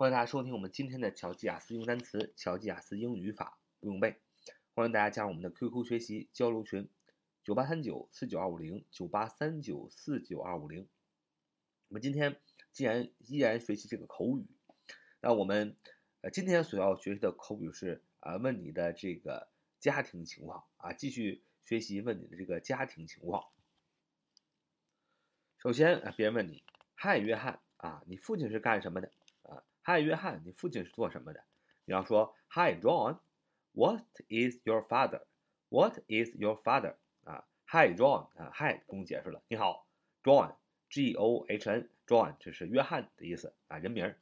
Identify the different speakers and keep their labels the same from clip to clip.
Speaker 1: 欢迎大家收听我们今天的乔吉雅思用单词、乔吉雅思英语语法不用背。欢迎大家加入我们的 QQ 学习交流群：九八三九四九二五零九八三九四九二五零。我们今天既然依然学习这个口语，那我们呃今天所要学习的口语是啊问你的这个家庭情况啊，继续学习问你的这个家庭情况。首先啊，别人问你：“嗨，约翰啊，你父亲是干什么的？”嗨，约翰，你父亲是做什么的？你要说 Hi John，What is your father？What is your father？啊，Hi John，啊，Hi 不用解释了。你好，John，G O H N，John 这是约翰的意思啊，人名。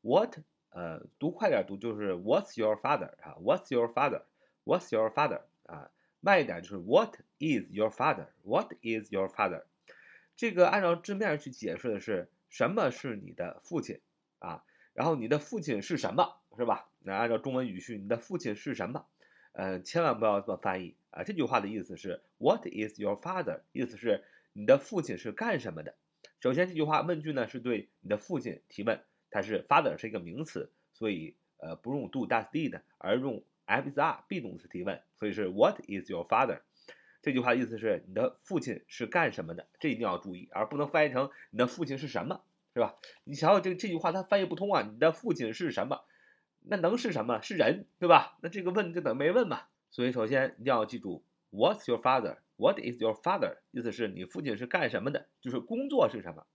Speaker 1: What，呃，读快点读就是 What's your father？啊，What's your father？What's your father？啊，慢一点就是 What is your father？What is your father？这个按照字面去解释的是什么是你的父亲啊？然后你的父亲是什么，是吧？那按照中文语序，你的父亲是什么？呃，千万不要这么翻译啊！这句话的意思是 What is your father？意思是你的父亲是干什么的？首先，这句话问句呢是对你的父亲提问，它是 father 是一个名词，所以呃不用 do does did，而用 am is are be 动词提问，所以是 What is your father？这句话的意思是你的父亲是干什么的？这一定要注意，而不能翻译成你的父亲是什么。是吧？你想想这这句话，它翻译不通啊！你的父亲是什么？那能是什么？是人，对吧？那这个问就等于没问嘛。所以首先一定要记住，What's your father？What is your father？意思是你父亲是干什么的？就是工作是什么？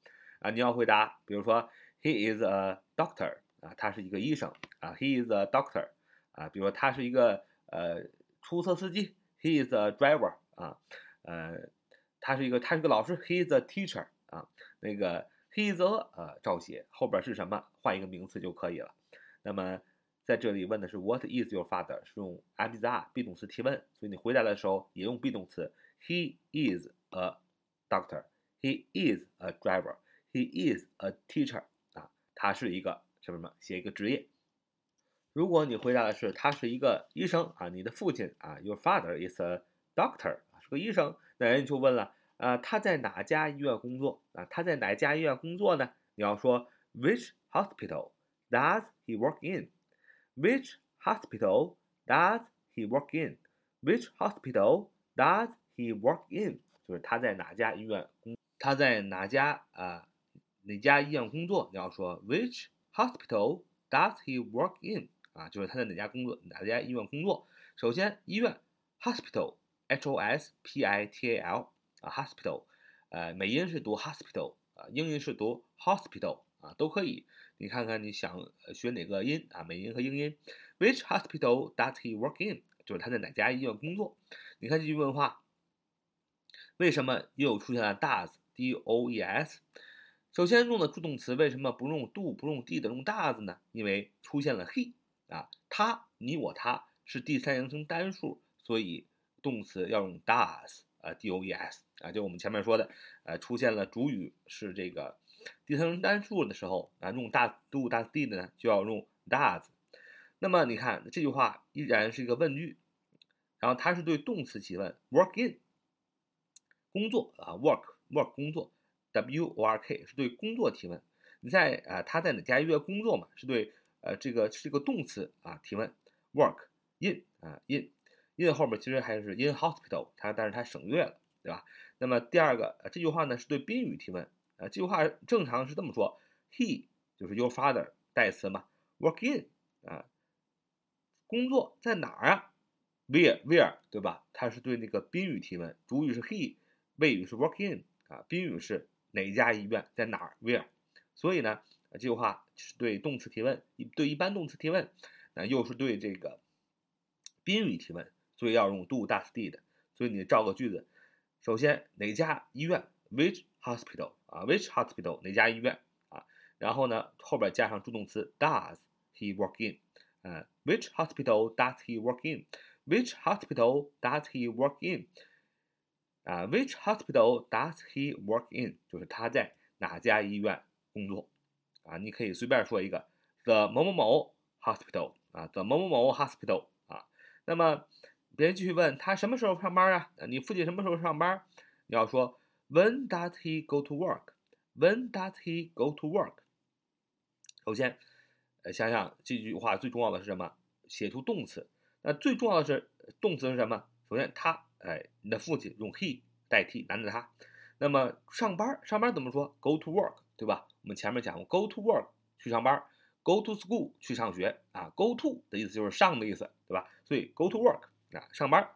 Speaker 1: 啊，你要回答，比如说，He is a doctor。啊，他是一个医生。啊，He is a doctor。啊，比如说他是一个呃出租车司机，He is a driver。啊，呃，他是一个他是个老师，He is a teacher。啊，那个。He is a 呃，照写后边是什么？换一个名词就可以了。那么在这里问的是 What is your father？是用 am is are be 动词提问，所以你回答的时候也用 be 动词。He is a doctor. He is a driver. He is a teacher. 啊，他是一个什么什么？写一个职业。如果你回答的是他是一个医生啊，你的父亲啊，Your father is a doctor，是个医生，那人就问了。啊，他在哪家医院工作啊？他在哪家医院工作呢？你要说 Which hospital does he work in? Which hospital does he work in? Which hospital does he work in? 就是他在哪家医院工？他在哪家啊？哪家医院工作？你要说 Which hospital does he work in? 啊，就是他在哪家工作？哪家医院工作？首先，医院 hospital，h o s p i t a l。啊，hospital，呃，美音是读 hospital，啊，英音是读 hospital，啊，都可以。你看看你想学哪个音啊？美音和英音。Which hospital does he work in？就是他在哪家医院工作。你看这句问话，为什么又出现了 does？D O E S。首先用的助动词为什么不用 do 不用 did 用 does 呢？因为出现了 he，啊，他，你我他是第三人称单数，所以动词要用 does。啊，d o e s 啊，就我们前面说的，呃，出现了主语是这个第三人单数的时候啊，用 does do does did 呢，就要用 does。那么你看这句话依然是一个问句，然后它是对动词提问，work in 工作啊，work work 工作，w o r k 是对工作提问。你在啊，他在哪家医院工作嘛？是对呃这个是个动词啊提问，work in 啊 in。in 后面其实还是 in hospital，它但是它省略了，对吧？那么第二个，这句话呢是对宾语提问，啊，这句话正常是这么说，he 就是 your father 代词嘛，work in 啊，工作在哪儿啊？where where 对吧？它是对那个宾语提问，主语是 he，谓语是 work in 啊，宾语是哪家医院在哪儿？where，所以呢，这句话是对动词提问，对一般动词提问，那又是对这个宾语提问。所以要用 do does did，所以你造个句子，首先哪家医院，which hospital 啊，which hospital 哪家医院啊，然后呢后边加上助动词 does he work in，啊，which hospital does he work in？which hospital does he work in？啊，which hospital does he work in？就是他在哪家医院工作啊？你可以随便说一个 the 某某某 hospital 啊，the 某某某 hospital 啊，那么。 别人继续问他什么时候上班啊？你父亲什么时候上班？你要说 When does he go to work? When does he go to work? 首先，呃，想想这句话最重要的是什么？写出动词。那最重要的是动词是什么？首先他，哎，你的父亲用 he 代替男的他。那么上班，上班怎么说？Go to work，对吧？我们前面讲过，Go to work 去上班，Go to school 去上学啊。Go to 的意思就是上的意思，对吧？所以 Go to work 啊，上班。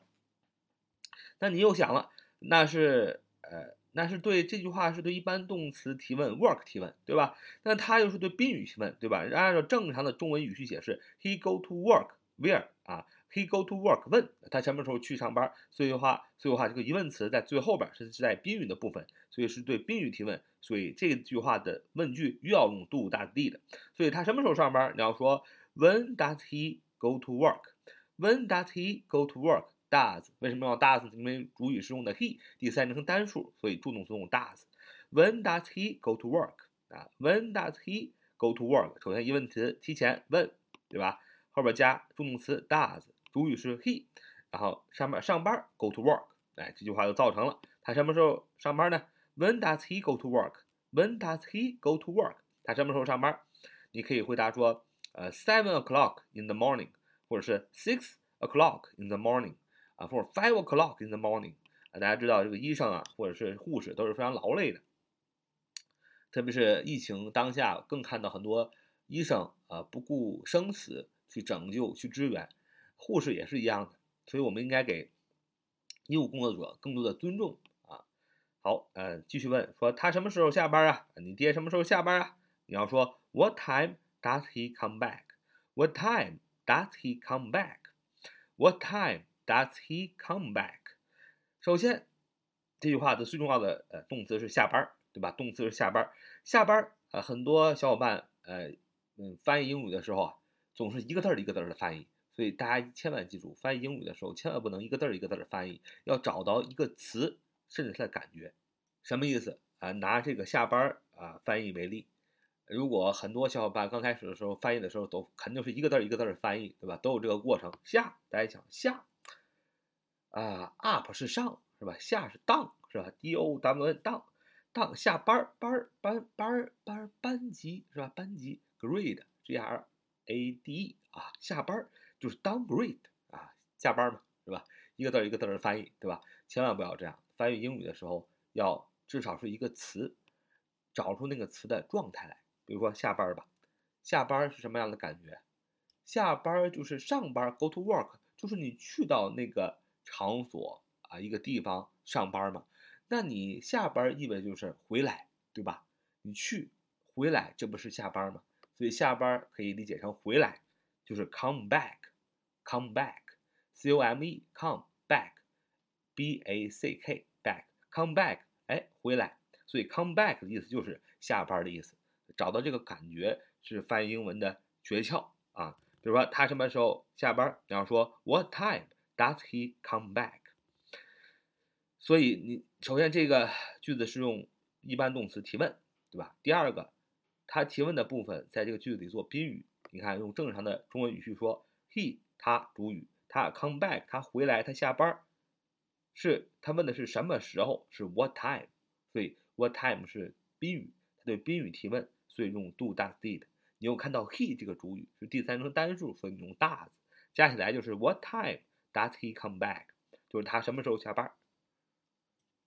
Speaker 1: 那你又想了，那是呃，那是对这句话是对一般动词提问，work 提问，对吧？那它又是对宾语提问，对吧？按照正常的中文语序写是 He go to work where 啊？He go to work 问他什么时候去上班？所以的话，所以的话，这个疑问词在最后边是是在宾语的部分，所以是对宾语提问。所以这句话的问句又要用 do does he 的。所以他什么时候上班？你要说 When does he go to work？When does he go to work？does 为什么要 does？因为主语是用的 he，第三人称单数，所以助动词用 does。When does he go to work？啊，When does he go to work？首先疑问词提前，when，对吧？后边加助动词 does，主语是 he，然后上班上班 go to work。哎，这句话就造成了他什么时候上班呢？When does he go to work？When does he go to work？他什么时候上班？你可以回答说，呃，seven o'clock in the morning，或者是 six o'clock in the morning。啊，for five o'clock in the morning，啊，大家知道这个医生啊，或者是护士都是非常劳累的，特别是疫情当下，更看到很多医生啊不顾生死去拯救、去支援，护士也是一样的，所以我们应该给医务工作者更多的尊重啊。好，呃，继续问说他什么时候下班啊？你爹什么时候下班啊？你要说 What time does he come back？What time does he come back？What time？Does he come back？首先，这句话的最重要的呃动词是下班，对吧？动词是下班，下班啊，很多小伙伴呃嗯翻译英语的时候啊，总是一个字儿一个字儿的翻译，所以大家千万记住，翻译英语的时候千万不能一个字儿一个字儿的翻译，要找到一个词，甚至它的感觉，什么意思啊？拿这个下班啊翻译为例，如果很多小伙伴刚开始的时候翻译的时候都肯定是一个字儿一个字儿的翻译，对吧？都有这个过程，下，大家想下。啊，up 是上是吧？下是 down 是吧？d o w n down down 下班班班班班班级是吧？班级 grade g r a d e 啊，下班就是 downgrade 啊，下班嘛是吧？一个字一个字的翻译对吧？千万不要这样，翻译英语的时候要至少是一个词，找出那个词的状态来。比如说下班吧，下班是什么样的感觉？下班就是上班 go to work，就是你去到那个。场所啊，一个地方上班嘛，那你下班意味就是回来，对吧？你去回来，这不是下班吗？所以下班可以理解成回来，就是 come back，come back，c o m e come back，b a c k back，come back，哎，回来。所以 come back 的意思就是下班的意思。找到这个感觉是翻译英文的诀窍啊。比如说他什么时候下班？你要说 what time？Does he come back？所以你首先这个句子是用一般动词提问，对吧？第二个，他提问的部分在这个句子里做宾语。你看，用正常的中文语序说，he 他主语，他 come back 他回来，他下班，是他问的是什么时候？是 what time？所以 what time 是宾语，他对宾语提问，所以用 do does did。你又看到 he 这个主语是第三人称单数，所以你用 does，加起来就是 what time？Does he come back？就是他什么时候下班？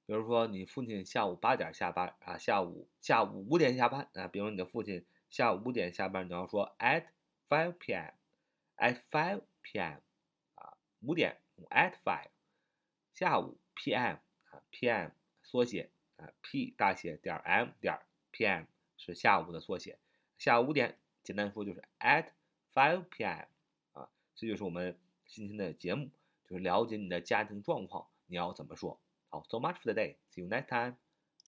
Speaker 1: 比如说你父亲下午八点下班啊，下午下午五点下班啊。比如你的父亲下午五点下班，你要说 at five p.m.，at five p.m. 啊，五点 at five，下午 p.m. 啊，p.m. 缩写啊，p 大写点 m 点 p.m. 是下午的缩写，下午五点，简单说就是 at five p.m. 啊，这就是我们今天的节目。就是了解你的家庭状况，你要怎么说？好，so much for the day. See you next time.